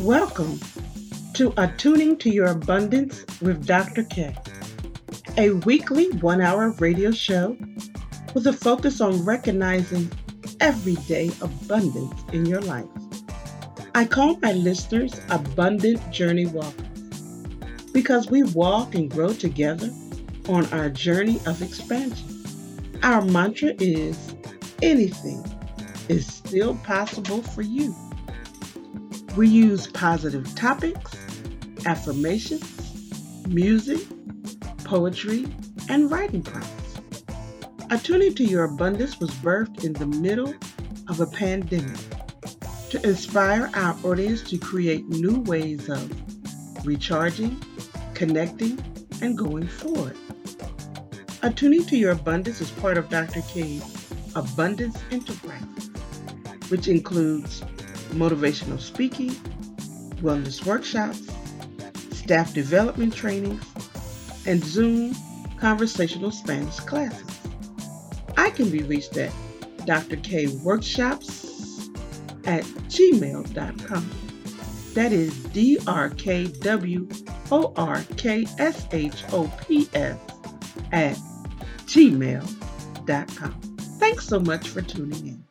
Welcome to Attuning to Your Abundance with Dr. K, a weekly one hour radio show with a focus on recognizing everyday abundance in your life. I call my listeners Abundant Journey Walkers because we walk and grow together on our journey of expansion. Our mantra is anything is still possible for you. We use positive topics, affirmations, music, poetry, and writing prompts. Attuning to Your Abundance was birthed in the middle of a pandemic to inspire our audience to create new ways of recharging, connecting, and going forward. Attuning to Your Abundance is part of Dr. K's Abundance Enterprise, which includes motivational speaking, wellness workshops, staff development trainings, and Zoom conversational Spanish classes. I can be reached at drkworkshops at gmail.com. That is D R K W O R K S H O P S at gmail.com. Thanks so much for tuning in.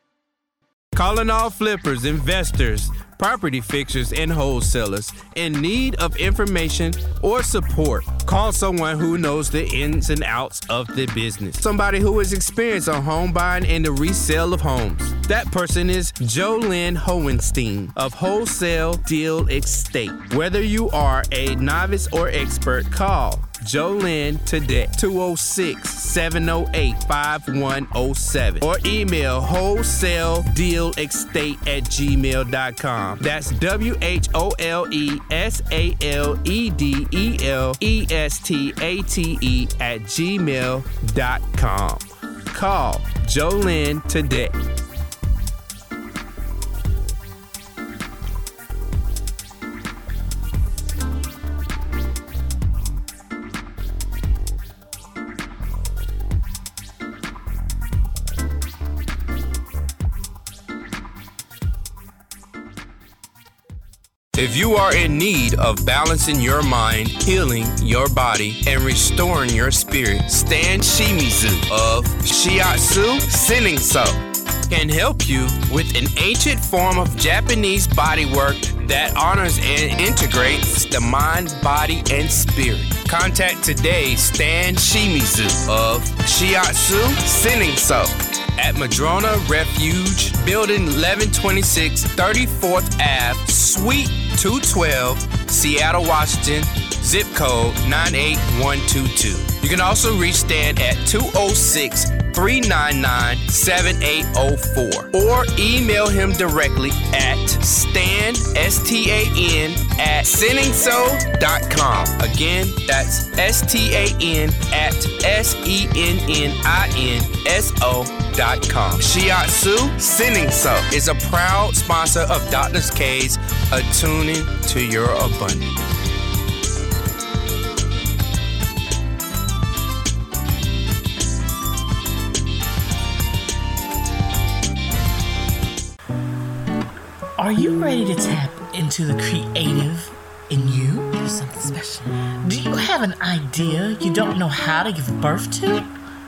Calling all flippers, investors, property fixers, and wholesalers in need of information or support. Call someone who knows the ins and outs of the business. Somebody who is experienced on home buying and the resale of homes. That person is Jolynn Hohenstein of Wholesale Deal Estate. Whether you are a novice or expert, call Jolynn today, 206 708 5107, or email wholesale deal estate at gmail.com. That's W H O L E S A L E D E L E S T A T E at gmail.com. Call Jolynn today. If you are in need of balancing your mind, healing your body, and restoring your spirit, Stan Shimizu of Shiatsu Senninso can help you with an ancient form of Japanese bodywork that honors and integrates the mind, body, and spirit. Contact today Stan Shimizu of Shiatsu Senninso at Madrona Refuge, Building 1126, 34th Ave, Suite 212, Seattle, Washington, zip code 98122. You can also reach Stan at 206 399 7804 or email him directly at stan, S-T-A-N, at senninso.com. Again, that's S-T-A-N at S-E-N-N-I-N-S-O Shiatsu Senninso is a proud sponsor of Dr. K's Attuning to Your Abundance. Are you ready to tap into the creative in you? Do something special. Do you have an idea you don't know how to give birth to?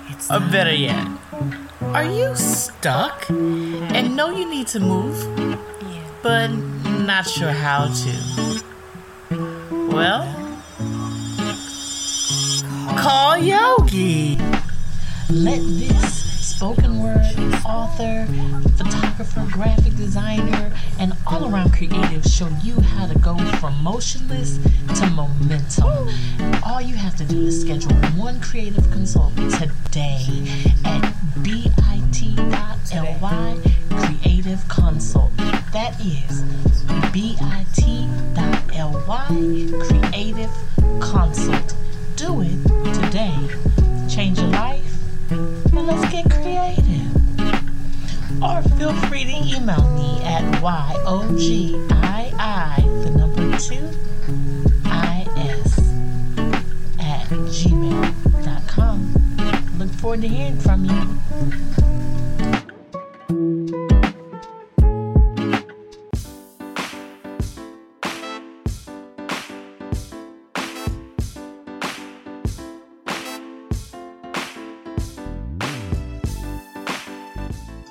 It's or better yet, are you stuck and know you need to move, but not sure how to? Well, call Yogi. Let this spoken word author, photographer, graphic designer, and all around creative show you how to go from motionless to momentum. All you have to do is schedule one creative consult today at bit.ly creative consult. That is bit.ly creative consult. Do it today. Change your life let's get creative. Or feel free to email me at YOGII, the number two, IS at gmail.com. Look forward to hearing from you.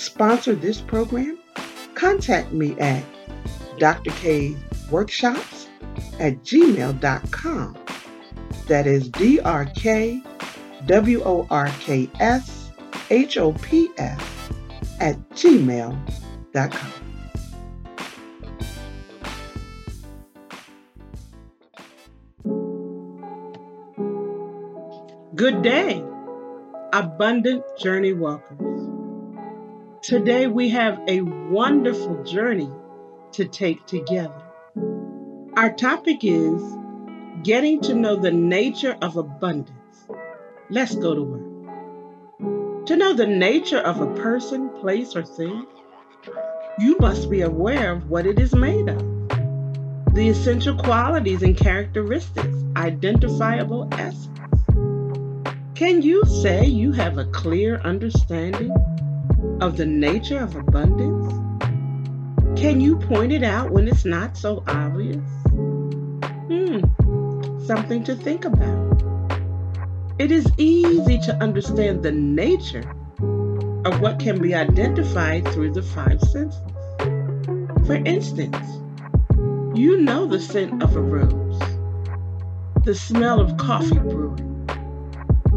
sponsor this program, contact me at drkworkshops at gmail.com. That is D R K W O R K S H O P S at gmail.com. Good day, abundant journey walkers. Today we have a wonderful journey to take together. Our topic is getting to know the nature of abundance. Let's go to work. To know the nature of a person, place, or thing, you must be aware of what it is made of, the essential qualities and characteristics, identifiable essence can you say you have a clear understanding of the nature of abundance? Can you point it out when it's not so obvious? Hmm, something to think about. It is easy to understand the nature of what can be identified through the five senses. For instance, you know the scent of a rose, the smell of coffee brewing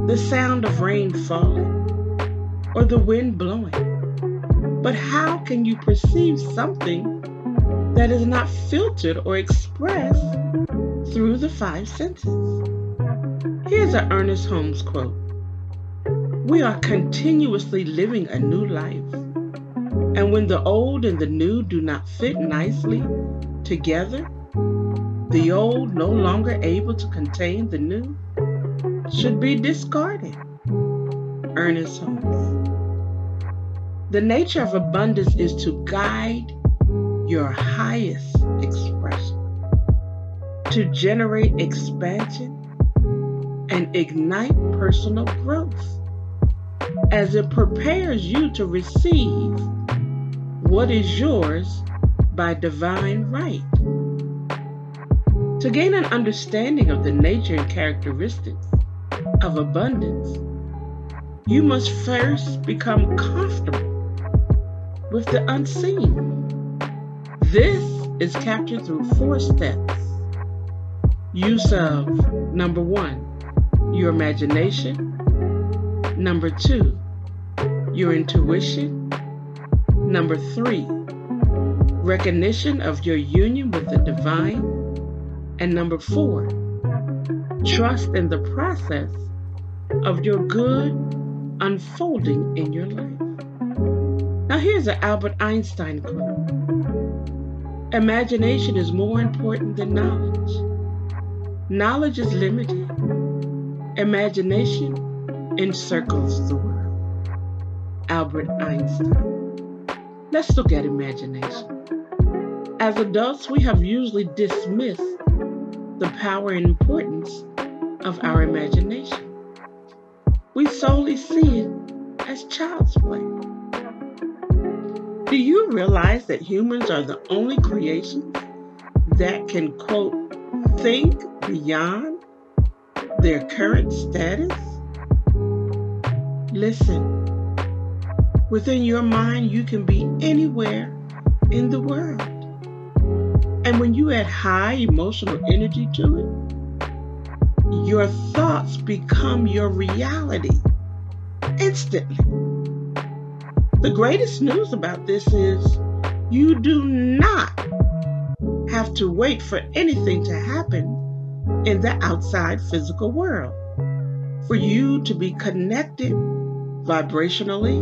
the sound of rain falling, or the wind blowing. But how can you perceive something that is not filtered or expressed through the five senses? Here's an Ernest Holmes quote We are continuously living a new life, and when the old and the new do not fit nicely together, the old no longer able to contain the new, should be discarded. Ernest Holmes. The nature of abundance is to guide your highest expression, to generate expansion and ignite personal growth as it prepares you to receive what is yours by divine right. To gain an understanding of the nature and characteristics of abundance, you must first become comfortable with the unseen. This is captured through four steps. Use of number one, your imagination. Number two, your intuition. Number three, recognition of your union with the divine. And number four, trust in the process of your good unfolding in your life. Now, here's an Albert Einstein quote Imagination is more important than knowledge. Knowledge is limited, imagination encircles the world. Albert Einstein. Let's look at imagination. As adults, we have usually dismissed the power and importance of our imagination we solely see it as child's play. Do you realize that humans are the only creation that can, quote, think beyond their current status? Listen, within your mind, you can be anywhere in the world. And when you add high emotional energy to it, your thoughts become your reality instantly. The greatest news about this is you do not have to wait for anything to happen in the outside physical world for you to be connected vibrationally,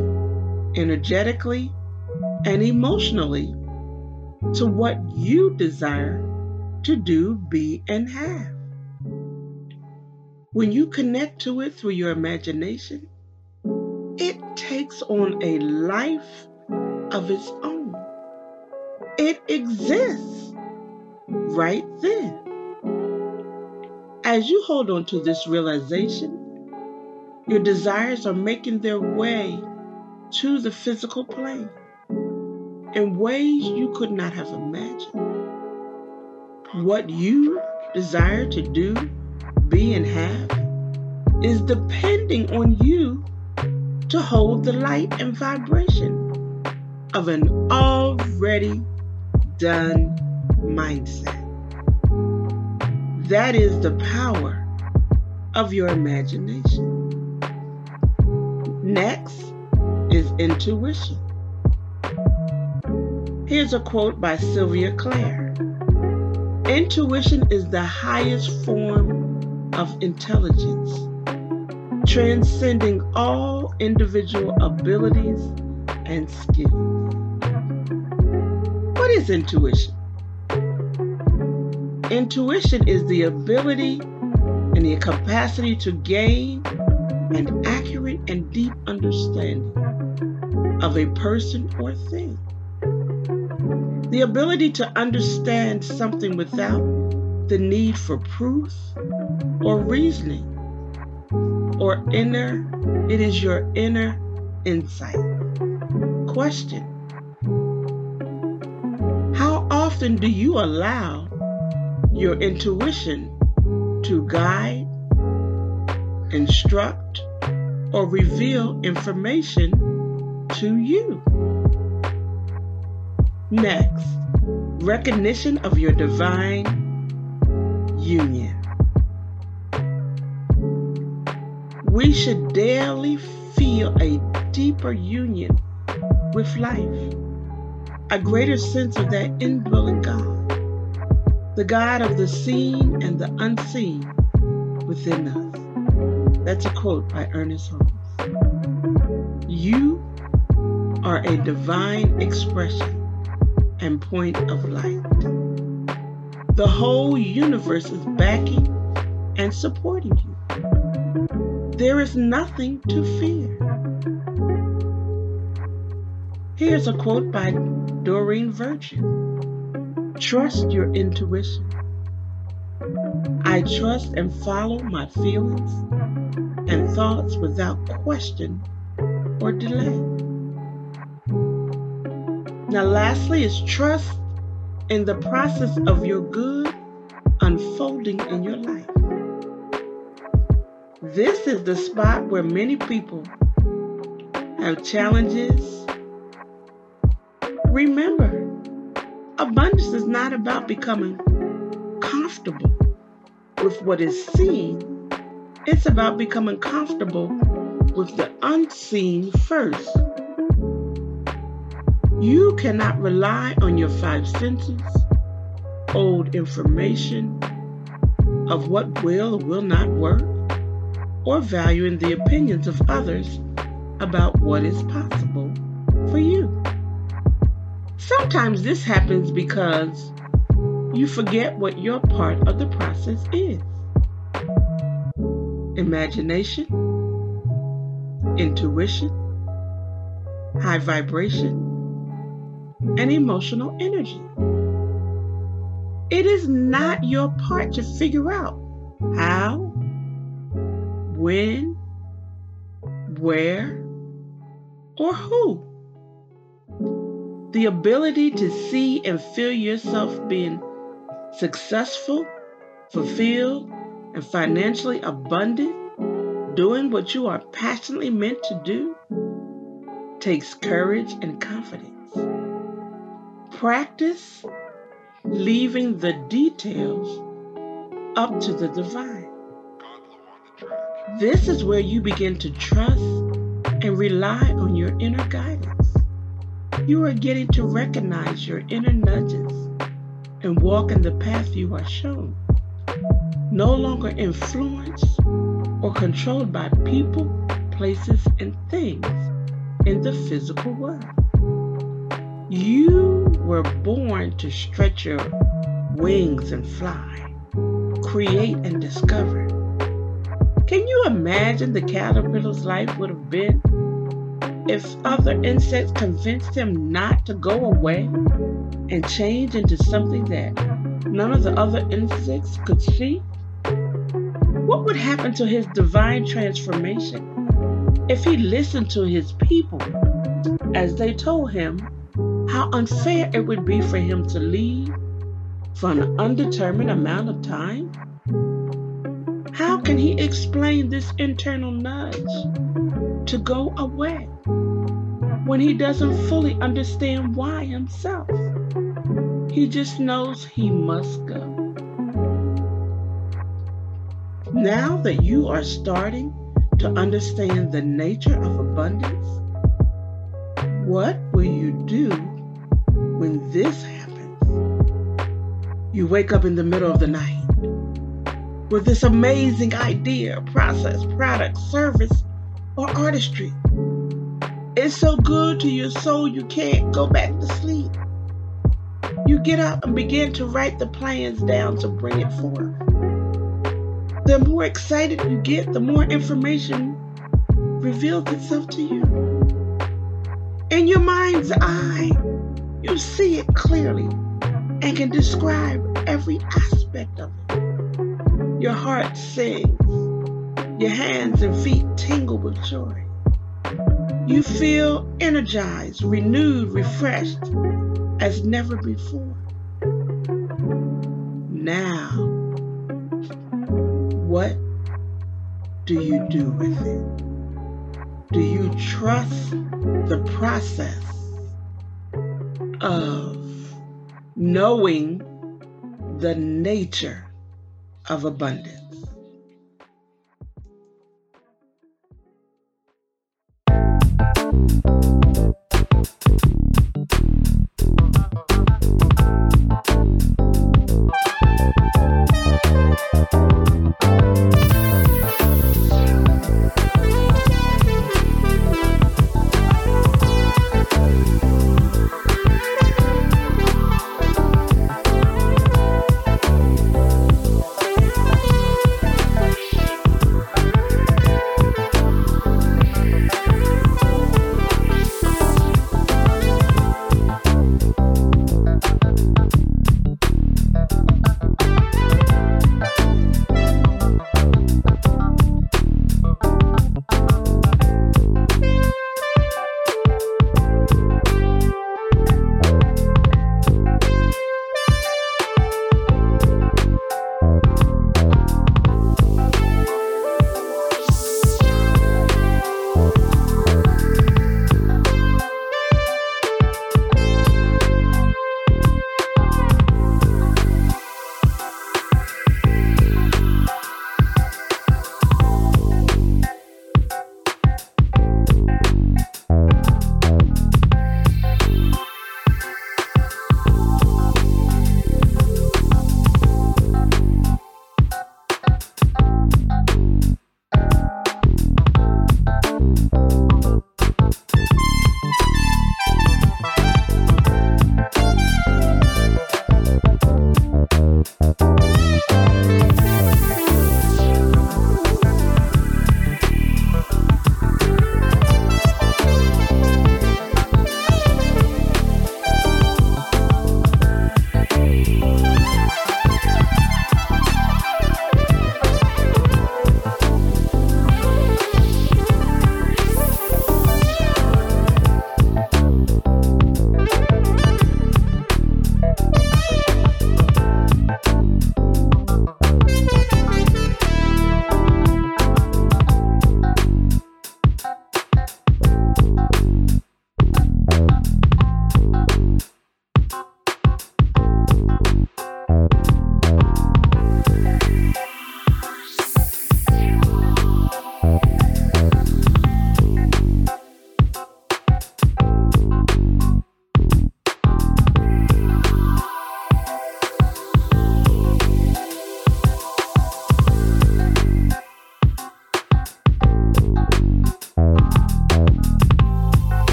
energetically, and emotionally to what you desire to do, be, and have. When you connect to it through your imagination, it takes on a life of its own. It exists right then. As you hold on to this realization, your desires are making their way to the physical plane in ways you could not have imagined. What you desire to do, be, and have is depending on you to hold the light and vibration of an already done mindset. That is the power of your imagination. Next is intuition. Here's a quote by Sylvia Clare Intuition is the highest form of intelligence, transcending all individual abilities and skills. What is intuition? Intuition is the ability and the capacity to gain an accurate and deep understanding of a person or thing. The ability to understand something without the need for proof or reasoning or inner, it is your inner insight. Question How often do you allow your intuition to guide, instruct, or reveal information to you. Next, recognition of your divine union. We should daily feel a deeper union with life, a greater sense of that indwelling God the God of the seen and the unseen within us. That's a quote by Ernest Holmes. You are a divine expression and point of light. The whole universe is backing and supporting you. There is nothing to fear. Here's a quote by Doreen Virtue. Trust your intuition. I trust and follow my feelings and thoughts without question or delay. Now, lastly, is trust in the process of your good unfolding in your life. This is the spot where many people have challenges. Remember, Abundance is not about becoming comfortable with what is seen, it's about becoming comfortable with the unseen first. You cannot rely on your five senses, old information of what will or will not work, or valuing the opinions of others about what is possible for you. Sometimes this happens because you forget what your part of the process is imagination, intuition, high vibration, and emotional energy. It is not your part to figure out how, when, where, or who the ability to see and feel yourself being successful, fulfilled, and financially abundant, doing what you are passionately meant to do, takes courage and confidence. Practice leaving the details up to the divine. This is where you begin to trust and rely on your inner guidance you are getting to recognize your inner nudges and walk in the path you are shown. No longer influenced or controlled by people, places, and things in the physical world. You were born to stretch your wings and fly, create and discover. Can you imagine the caterpillar's life would have been if other insects convinced him not to go away and change into something that none of the other insects could see? What would happen to his divine transformation if he listened to his people as they told him how unfair it would be for him to leave for an undetermined amount of time? How can he explain this internal nudge to go away when he doesn't fully understand why himself? He just knows he must go. Now that you are starting to understand the nature of abundance, what will you do when this happens? You wake up in the middle of the night with this amazing idea, process, product, service, or artistry. It's so good to your soul you can't go back to sleep. You get up and begin to write the plans down to bring it forth. The more excited you get, the more information reveals itself to you. In your mind's eye, you see it clearly and can describe every aspect of it. Your heart sings. Your hands and feet tingle with joy. You feel energized, renewed, refreshed as never before. Now, what do you do with it? Do you trust the process of knowing the nature of abundance.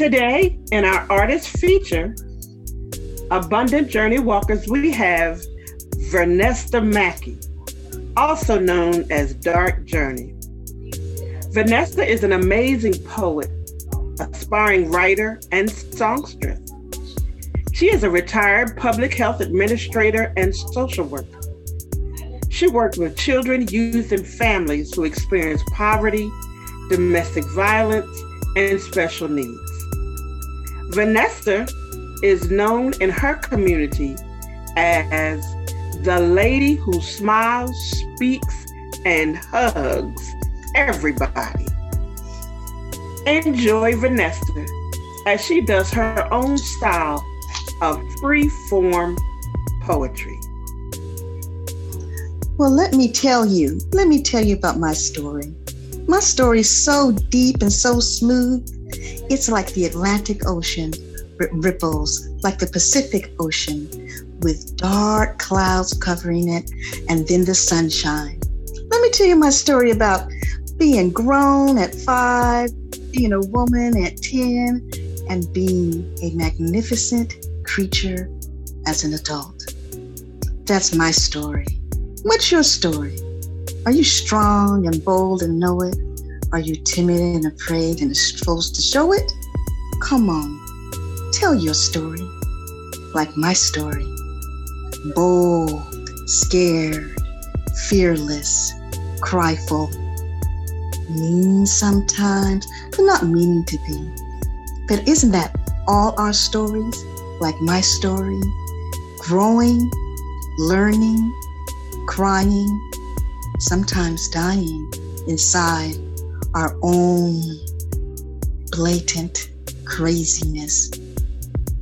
Today, in our artist feature, Abundant Journey Walkers, we have Vernesta Mackey, also known as Dark Journey. Vernesta is an amazing poet, aspiring writer, and songstress. She is a retired public health administrator and social worker. She worked with children, youth, and families who experience poverty, domestic violence, and special needs. Vanessa is known in her community as the lady who smiles, speaks, and hugs everybody. Enjoy Vanessa as she does her own style of free form poetry. Well, let me tell you, let me tell you about my story. My story is so deep and so smooth. It's like the Atlantic Ocean ripples, like the Pacific Ocean, with dark clouds covering it, and then the sunshine. Let me tell you my story about being grown at five, being a woman at 10, and being a magnificent creature as an adult. That's my story. What's your story? Are you strong and bold and know it? Are you timid and afraid and supposed to show it? Come on, tell your story like my story. Bold, scared, fearless, cryful. Mean sometimes, but not meaning to be. But isn't that all our stories? like my story, growing, learning, crying, sometimes dying inside our own blatant craziness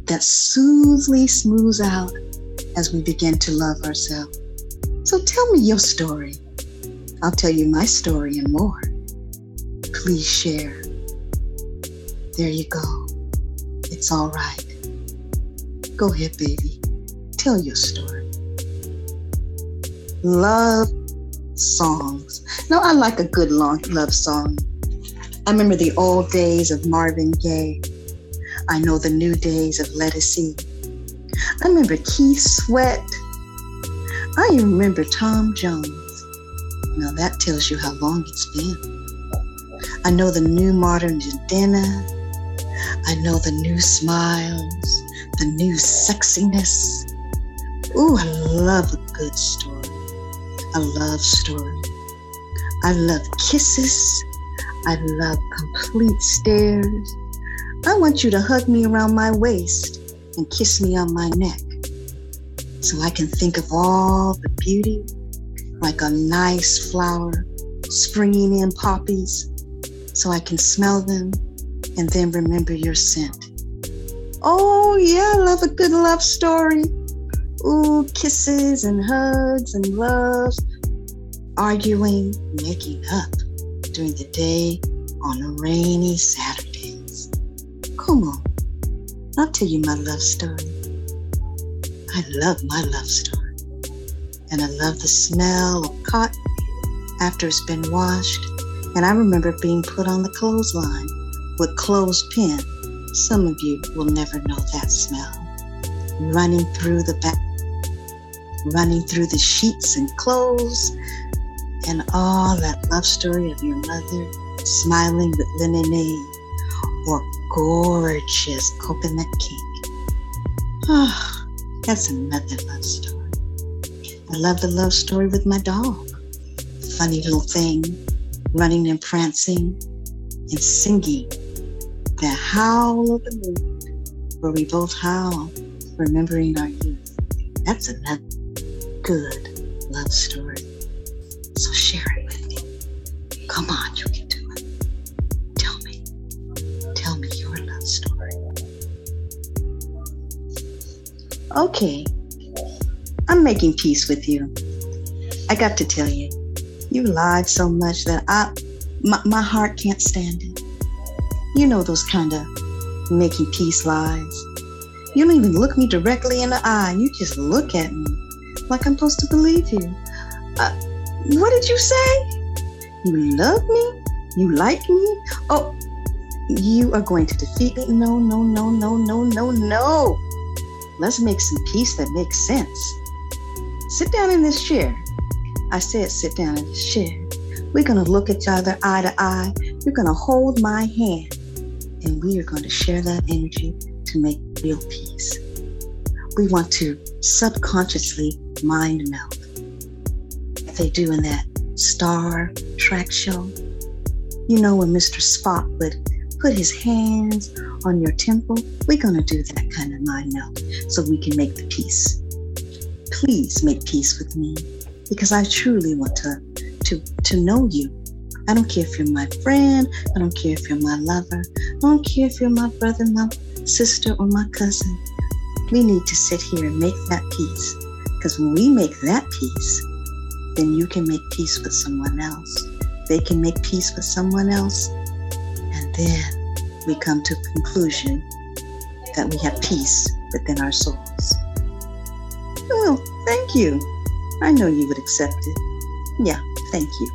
that smoothly smooths out as we begin to love ourselves. So tell me your story. I'll tell you my story and more. Please share. There you go. It's all right. Go ahead, baby. Tell your story. Love songs. Now, I like a good long love song. I remember the old days of Marvin Gaye. I know the new days of Ledisi. I remember Keith Sweat. I remember Tom Jones. Now that tells you how long it's been. I know the new modern Jadena. I know the new smiles the new sexiness. Ooh, I love a good story. A love story. I love kisses. I love complete stares. I want you to hug me around my waist and kiss me on my neck so I can think of all the beauty like a nice flower springing in poppies so I can smell them and then remember your scent. Oh, yeah, I love a good love story. Ooh, kisses and hugs and love, arguing, making up during the day on rainy Saturdays. Come on, I'll tell you my love story. I love my love story. And I love the smell of cotton after it's been washed. And I remember being put on the clothesline with clothespin some of you will never know that smell. Running through the back, running through the sheets and clothes, and all that love story of your mother smiling with lemonade or gorgeous coconut cake. Oh, that's another love story. I love the love story with my dog. Funny little thing, running and prancing and singing the howl of the moon, where we both howl, remembering our youth. That's another good love story. So share it with me. Come on, you can do it. Tell me. Tell me your love story. Okay. I'm making peace with you. I got to tell you, you lied so much that I my, my heart can't stand it. You know those kind of making peace lies. You don't even look me directly in the eye. You just look at me like I'm supposed to believe you. Uh, what did you say? You love me? You like me? Oh, you are going to defeat me. No, no, no, no, no, no, no. Let's make some peace that makes sense. Sit down in this chair. I said, sit down in this chair. We're going to look each other eye to eye. You're going to hold my hand, and we are going to share that energy to make real peace. We want to subconsciously mind melt. They do in that Star Trek show. You know, when Mr. Spock would put his hands on your temple, we're going to do that kind of mind melt so we can make the peace. Please make peace with me because I truly want to, to, to know you. I don't care if you're my friend. I don't care if you're my lover. I don't care if you're my brother, my sister, or my cousin. We need to sit here and make that peace. Because when we make that peace, then you can make peace with someone else. They can make peace with someone else. And then we come to a conclusion that we have peace within our souls. Oh, thank you. I know you would accept it. Yeah, thank you.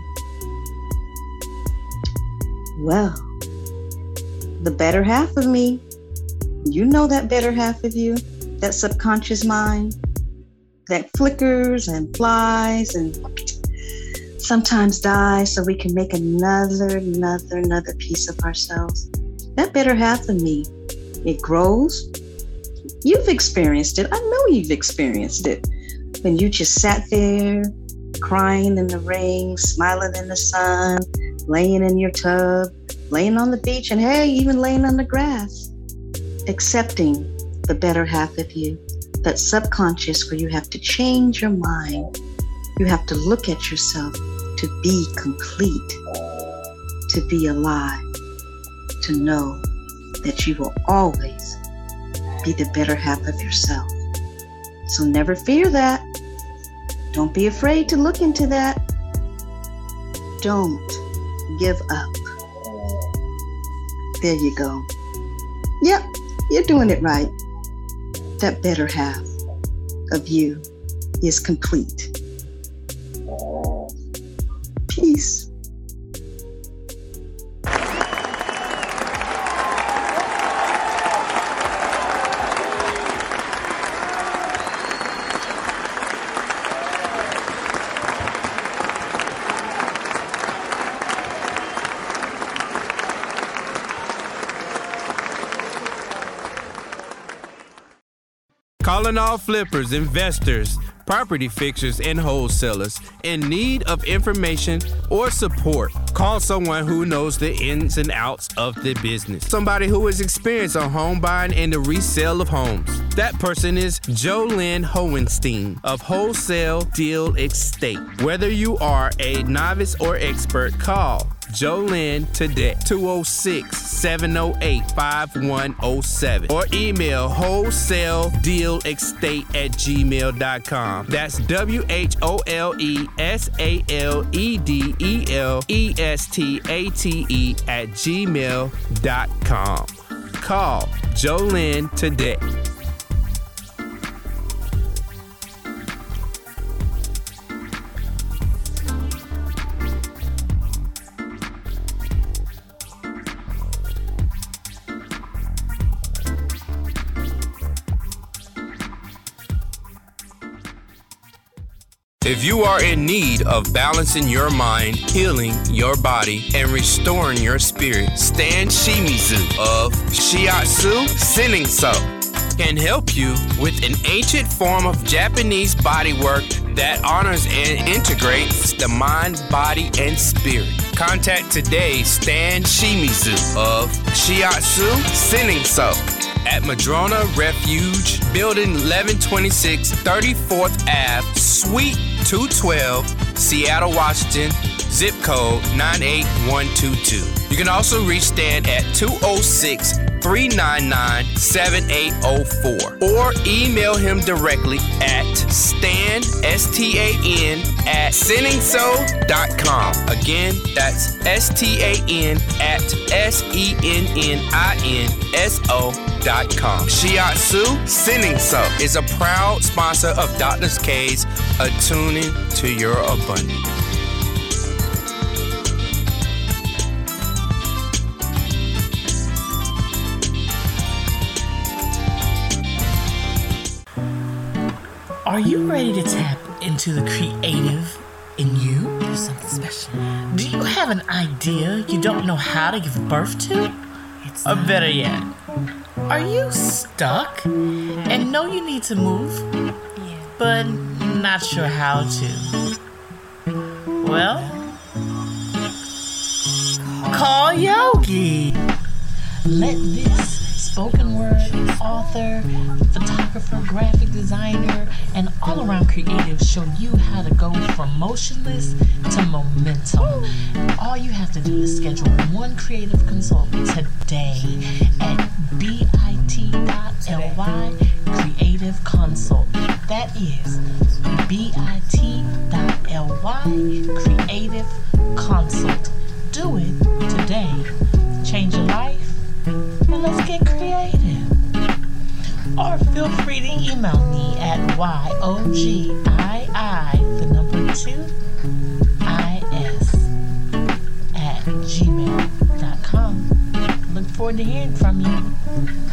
Well, the better half of me, you know that better half of you, that subconscious mind that flickers and flies and sometimes dies so we can make another, another, another piece of ourselves. That better half of me, it grows. You've experienced it. I know you've experienced it. When you just sat there crying in the rain, smiling in the sun, laying in your tub, laying on the beach, and hey, even laying on the grass, accepting the better half of you, that subconscious where you have to change your mind. You have to look at yourself to be complete, to be alive, to know that you will always be the better half of yourself. So never fear that. Don't be afraid to look into that. Don't give up. There you go. Yep, you're doing it right. That better half of you is complete. Peace. Calling all flippers, investors, property fixers, and wholesalers in need of information or support. Call someone who knows the ins and outs of the business. Somebody who is experienced on home buying and the resale of homes. That person is Jolynn Hohenstein of Wholesale Deal Estate. Whether you are a novice or expert, call Jolynn today, 206 708 5107, or email wholesale deal estate at gmail.com. That's W H O L E S A L E D E L E S T A T E at gmail.com. Call Jolynn today. If you are in need of balancing your mind, healing your body, and restoring your spirit, Stan Shimizu of Shiatsu Senninso can help you with an ancient form of Japanese bodywork that honors and integrates the mind, body, and spirit. Contact today Stan Shimizu of Shiatsu Senninso at Madrona Refuge, Building 1126, 34th Ave, Suite 212, Seattle, Washington, zip code 98122. You can also reach Stan at 206 399 7804 or email him directly at stan, S-T-A-N, at senninso.com. Again, that's S-T-A-N at S-E-N-N-I-N-S-O dot com. Shiatsu Senninso is a proud sponsor of Dr. K's Attuning to Your Abundance. Are you ready to tap into the creative in you? There's something special. Do you have an idea you don't know how to give birth to? It's or better yet, are you stuck and know you need to move, but not sure how to? Well, call Yogi. Let this spoken word author, photographer, graphic designer, and all around creative show you how to go from motionless to momentum. All you have to do is schedule one creative consult today at bit.ly creative consult. That is bit.ly creative consult. Do it today. Change your life let's get creative. Or feel free to email me at YOGII, the number two, IS, at gmail.com. Look forward to hearing from you.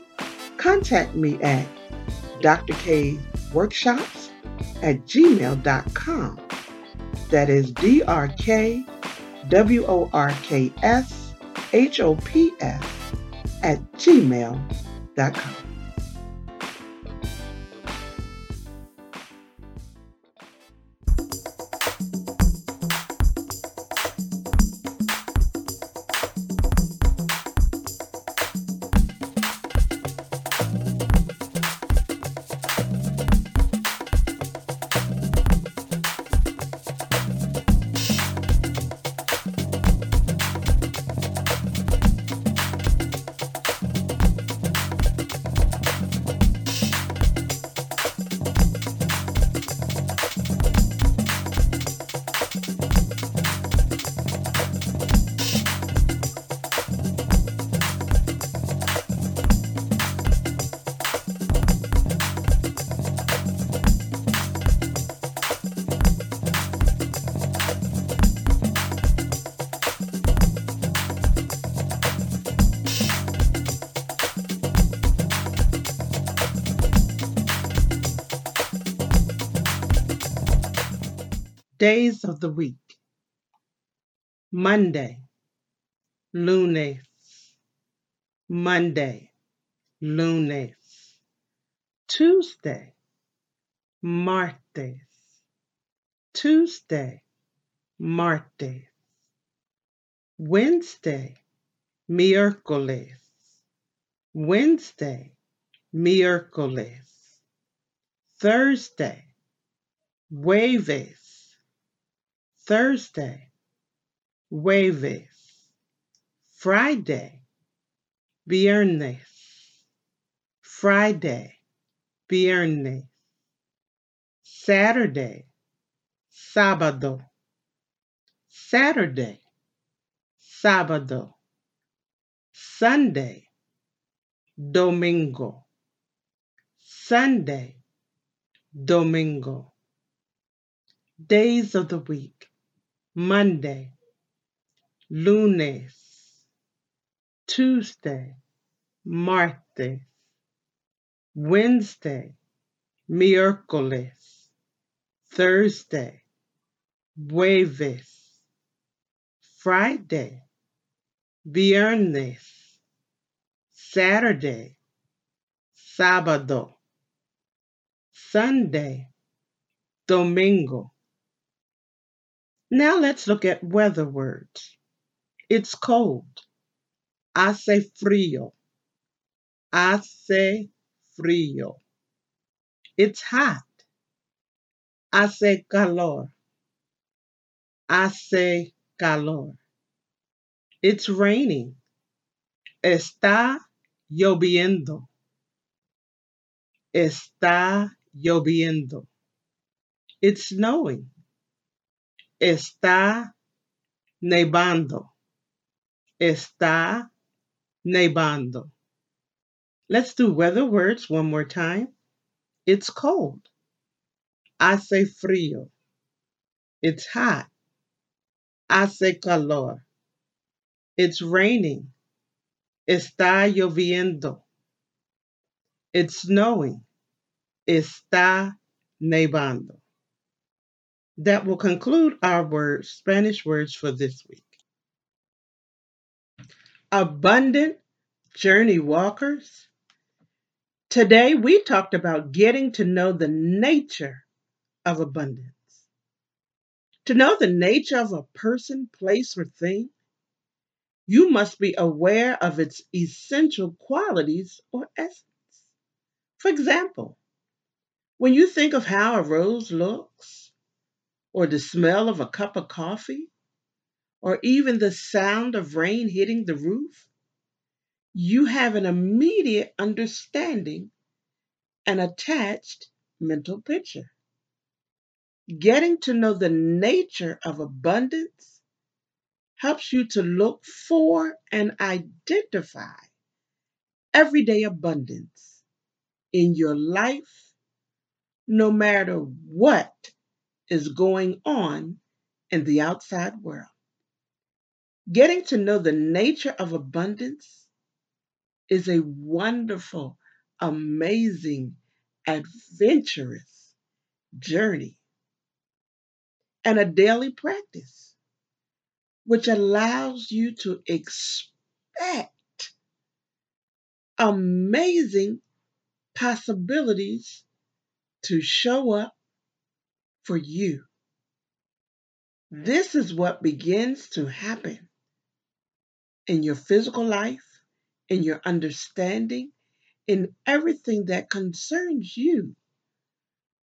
contact me at drkworkshops at gmail.com. That is D R K W O R K S H O P S at gmail.com. Days of the week. Monday, lunes, Monday, lunes, Tuesday, martes, Tuesday, martes, Wednesday, miércoles, Wednesday, miércoles, Thursday, jueves, Thursday, jueves, Friday, viernes, Friday, viernes, Saturday, sábado, Saturday, sábado, Sunday, domingo, Sunday, domingo. Days of the week. Monday, lunes, Tuesday, martes, Wednesday, miércoles, Thursday, jueves, Friday, viernes, Saturday, sábado, Sunday, domingo. Now let's look at weather words. It's cold. Hace frío. Hace frío. It's hot. Hace calor. Hace calor. It's raining. Está lloviendo. Está lloviendo. It's snowing. Está nevando. Está nevando. Let's do weather words one more time. It's cold. Hace frío. It's hot. Hace calor. It's raining. Está lloviendo. It's snowing. Está nevando. That will conclude our words, Spanish words for this week. Abundant journey walkers. Today we talked about getting to know the nature of abundance. To know the nature of a person, place, or thing, you must be aware of its essential qualities or essence. For example, when you think of how a rose looks, or the smell of a cup of coffee, or even the sound of rain hitting the roof, you have an immediate understanding and attached mental picture. Getting to know the nature of abundance helps you to look for and identify everyday abundance in your life, no matter what is going on in the outside world. Getting to know the nature of abundance is a wonderful, amazing, adventurous journey and a daily practice, which allows you to expect amazing possibilities to show up for you. Mm. This is what begins to happen in your physical life, in your understanding, in everything that concerns you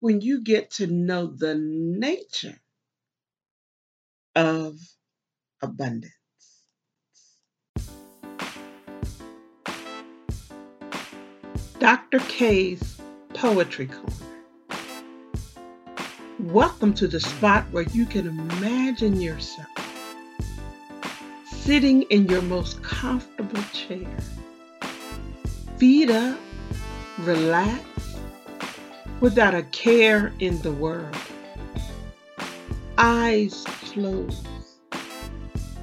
when you get to know the nature of abundance. Dr. K's Poetry Corner. Welcome to the spot where you can imagine yourself sitting in your most comfortable chair, feet up, relaxed, without a care in the world, eyes closed,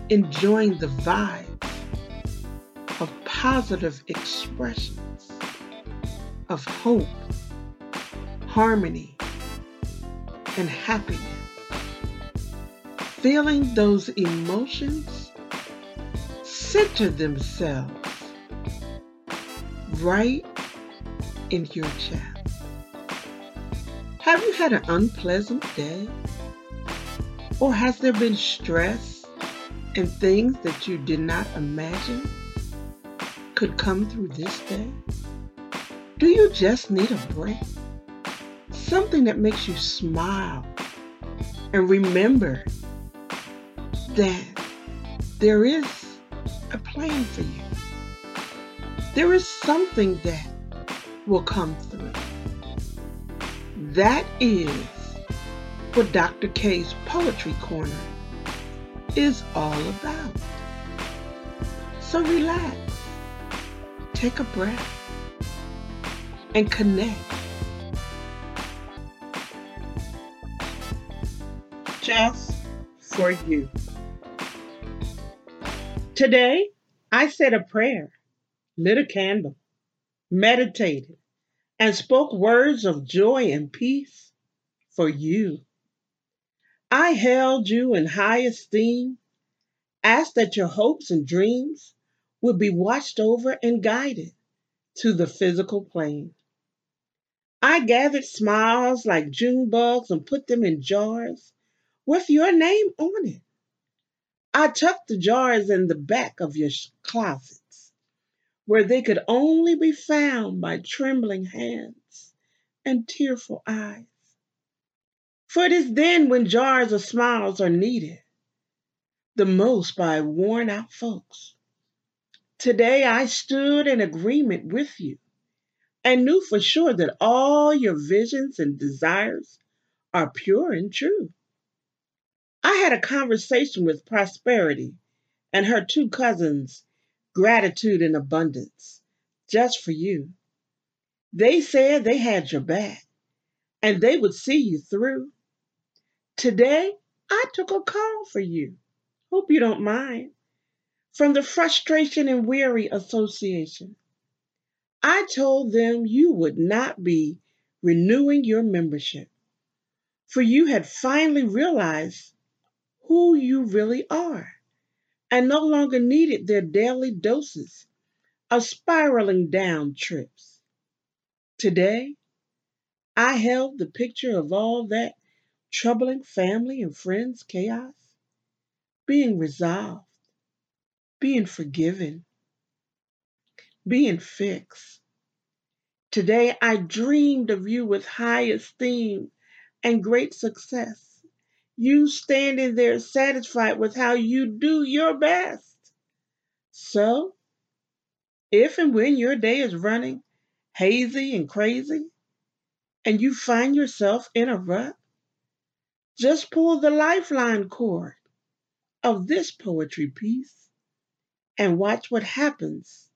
enjoying the vibe of positive expressions of hope, harmony, and happiness. Feeling those emotions center themselves right in your chest. Have you had an unpleasant day? Or has there been stress and things that you did not imagine could come through this day? Do you just need a break? Something that makes you smile and remember that there is a plan for you. There is something that will come through. That is what Dr. K's Poetry Corner is all about. So relax, take a breath, and connect. Just for you. Today, I said a prayer, lit a candle, meditated, and spoke words of joy and peace for you. I held you in high esteem, asked that your hopes and dreams would be watched over and guided to the physical plane. I gathered smiles like June bugs and put them in jars with your name on it. I tucked the jars in the back of your closets where they could only be found by trembling hands and tearful eyes. For it is then when jars of smiles are needed, the most by worn out folks. Today I stood in agreement with you and knew for sure that all your visions and desires are pure and true. I had a conversation with Prosperity and her two cousins, Gratitude and Abundance, just for you. They said they had your back and they would see you through. Today, I took a call for you. Hope you don't mind. From the Frustration and Weary Association. I told them you would not be renewing your membership, for you had finally realized who you really are and no longer needed their daily doses of spiraling down trips. Today, I held the picture of all that troubling family and friends chaos being resolved, being forgiven, being fixed. Today I dreamed of you with high esteem and great success. You standing there satisfied with how you do your best. So, if and when your day is running hazy and crazy, and you find yourself in a rut, just pull the lifeline cord of this poetry piece and watch what happens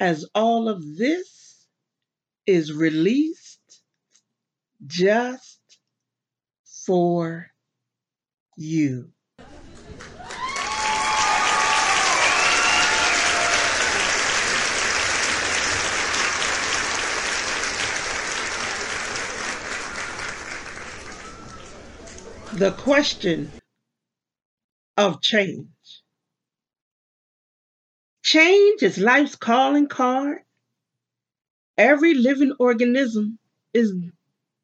as all of this is released just for you. The question of change. Change is life's calling card. Every living organism is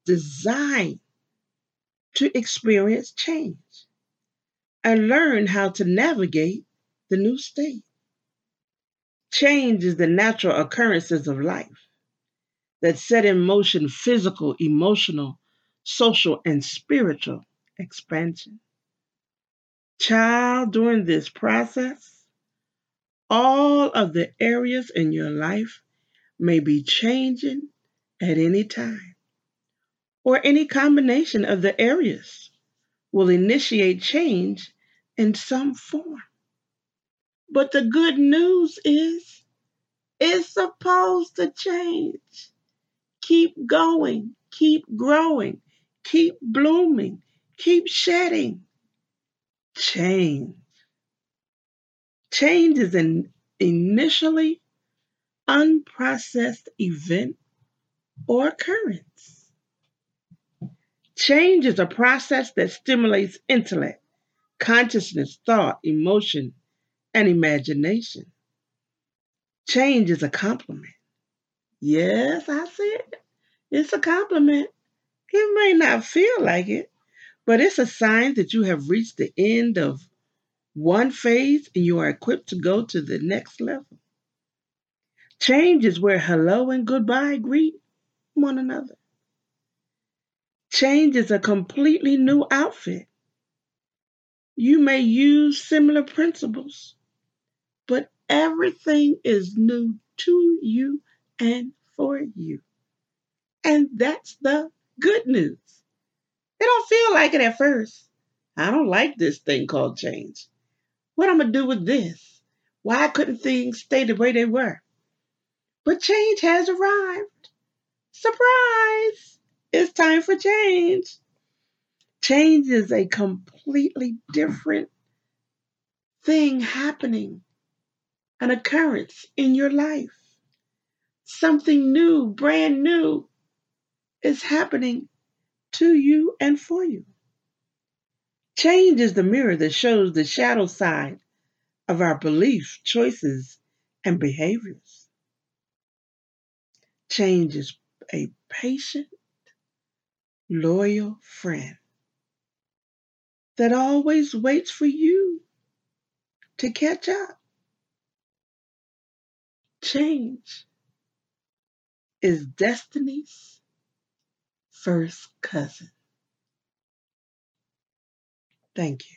designed to experience change and learn how to navigate the new state. Change is the natural occurrences of life that set in motion physical, emotional, social, and spiritual expansion. Child, during this process, all of the areas in your life may be changing at any time, or any combination of the areas will initiate change in some form. But the good news is it's supposed to change. Keep going, keep growing, keep blooming, keep shedding. Change. Change is an initially unprocessed event or occurrence. Change is a process that stimulates intellect, consciousness, thought, emotion, and imagination. Change is a compliment. Yes, I said it's a compliment. It may not feel like it, but it's a sign that you have reached the end of one phase and you are equipped to go to the next level. Change is where hello and goodbye greet one another. Change is a completely new outfit. You may use similar principles, but everything is new to you and for you. And that's the good news. It don't feel like it at first. I don't like this thing called change. What I'm gonna do with this? Why couldn't things stay the way they were? But change has arrived. Surprise! It's time for change. Change is a completely different thing happening, an occurrence in your life. Something new, brand new, is happening to you and for you. Change is the mirror that shows the shadow side of our beliefs, choices, and behaviors. Change is a patient, loyal friend that always waits for you to catch up. Change is destiny's first cousin. Thank you.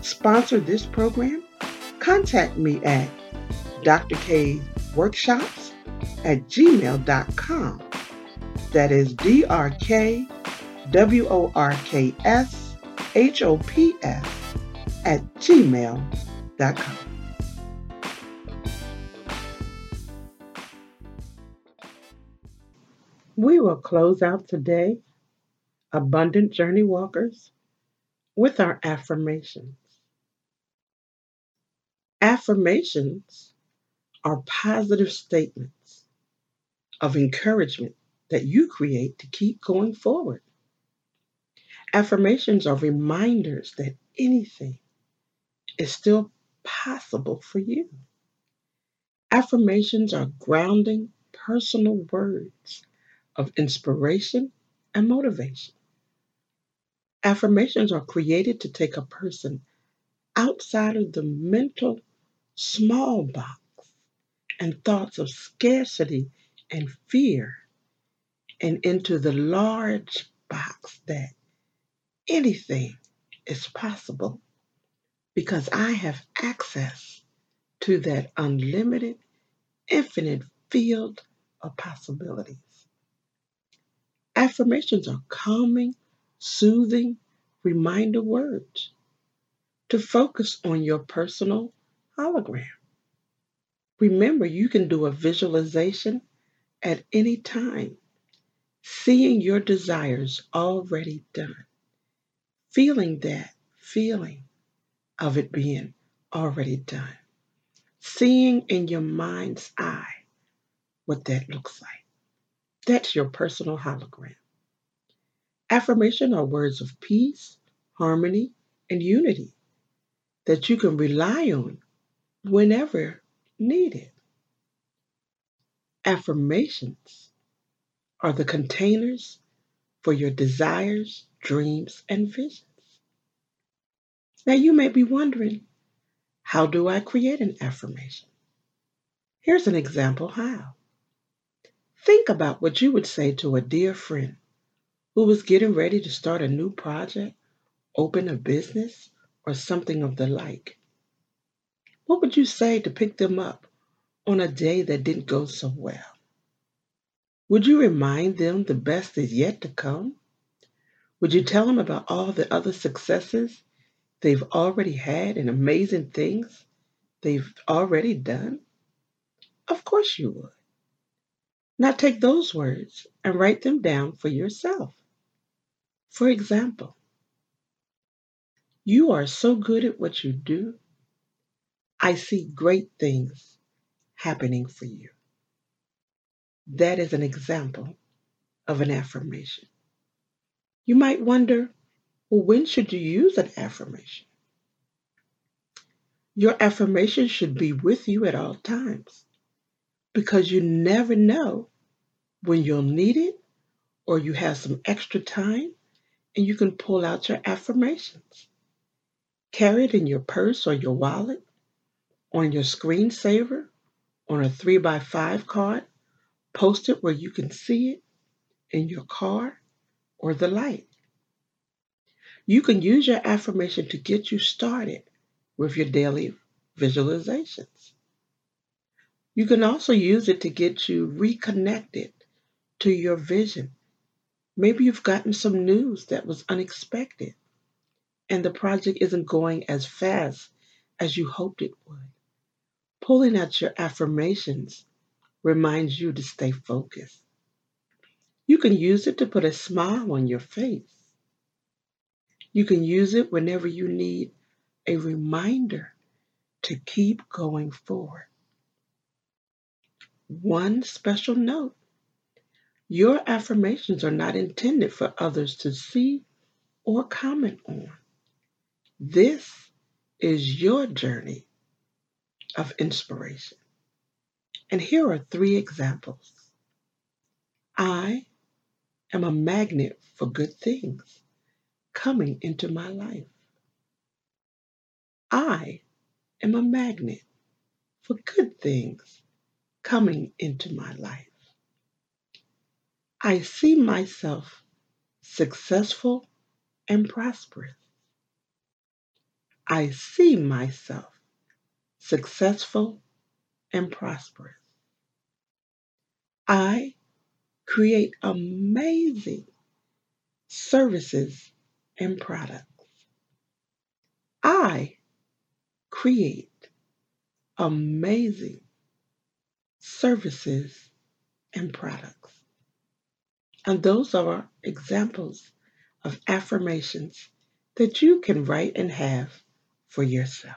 sponsor this program, contact me at Dr. K's Workshops at gmail.com. That is D R K W O R K S H O P S at gmail.com. We will close out today, Abundant Journey Walkers, with our affirmations. Affirmations are positive statements of encouragement that you create to keep going forward. Affirmations are reminders that anything is still possible for you. Affirmations are grounding personal words of inspiration and motivation. Affirmations are created to take a person outside of the mental small box and thoughts of scarcity and fear and into the large box that anything is possible because I have access to that unlimited, infinite field of possibilities. Affirmations are calming, soothing reminder words to focus on your personal hologram. Remember, you can do a visualization at any time, seeing your desires already done, feeling that feeling of it being already done, seeing in your mind's eye what that looks like. That's your personal hologram. Affirmation are words of peace, harmony, and unity that you can rely on whenever needed. Affirmations are the containers for your desires, dreams, and visions. Now you may be wondering, how do I create an affirmation? Here's an example how. Think about what you would say to a dear friend who was getting ready to start a new project, open a business, or something of the like. What would you say to pick them up on a day that didn't go so well? Would you remind them the best is yet to come? Would you tell them about all the other successes they've already had and amazing things they've already done? Of course you would. Now take those words and write them down for yourself. For example, you are so good at what you do I see great things happening for you. That is an example of an affirmation. You might wonder, well, when should you use an affirmation? Your affirmation should be with you at all times because you never know when you'll need it or you have some extra time and you can pull out your affirmations. Carry it in your purse or your wallet on your screensaver, on a 3 by 5 card, post it where you can see it in your car or the light. You can use your affirmation to get you started with your daily visualizations. You can also use it to get you reconnected to your vision. Maybe you've gotten some news that was unexpected and the project isn't going as fast as you hoped it would. Pulling out your affirmations reminds you to stay focused. You can use it to put a smile on your face. You can use it whenever you need a reminder to keep going forward. One special note your affirmations are not intended for others to see or comment on. This is your journey of inspiration. And here are three examples. I am a magnet for good things coming into my life. I am a magnet for good things coming into my life. I see myself successful and prosperous. I see myself successful and prosperous. I create amazing services and products. I create amazing services and products. And those are examples of affirmations that you can write and have for yourself.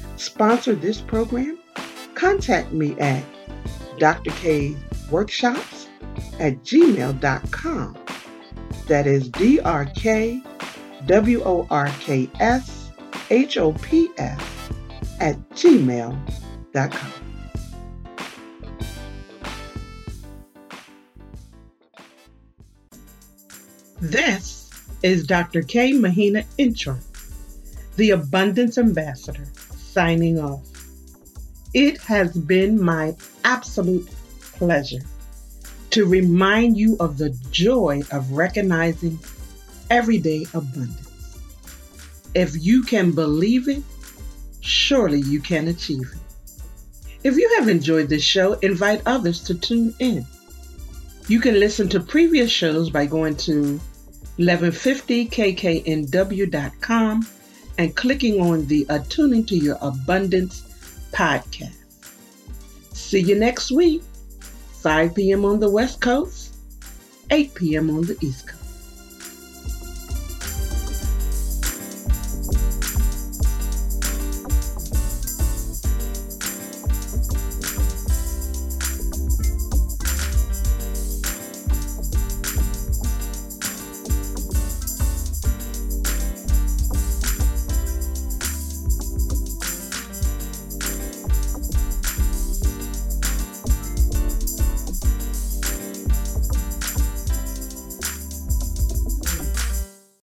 sponsor this program, contact me at drkworkshops at gmail.com. That is D R K W O R K S H O P S at gmail.com. This is Dr. K. Mahina Intro, the Abundance Ambassador signing off. It has been my absolute pleasure to remind you of the joy of recognizing everyday abundance. If you can believe it, surely you can achieve it. If you have enjoyed this show, invite others to tune in. You can listen to previous shows by going to 1150kknw.com and clicking on the uh, Attuning to Your Abundance podcast. See you next week, 5 p.m. on the West Coast, 8 p.m. on the East Coast.